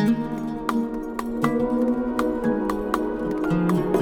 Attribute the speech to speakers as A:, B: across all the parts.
A: thank you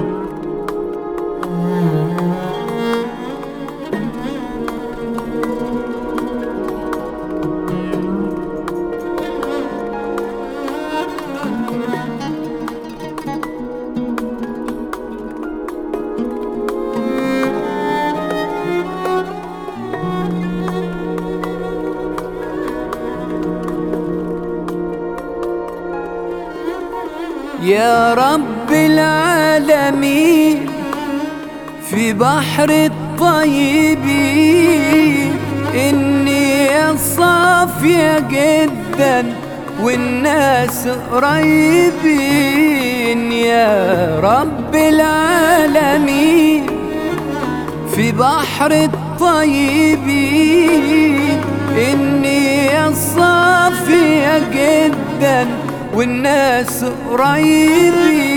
A: يا رب العالمين في بحر الطيبين النية صافية جدا والناس قريبين. يا رب العالمين في بحر الطيبين النية صافية جدا والناس قريبين.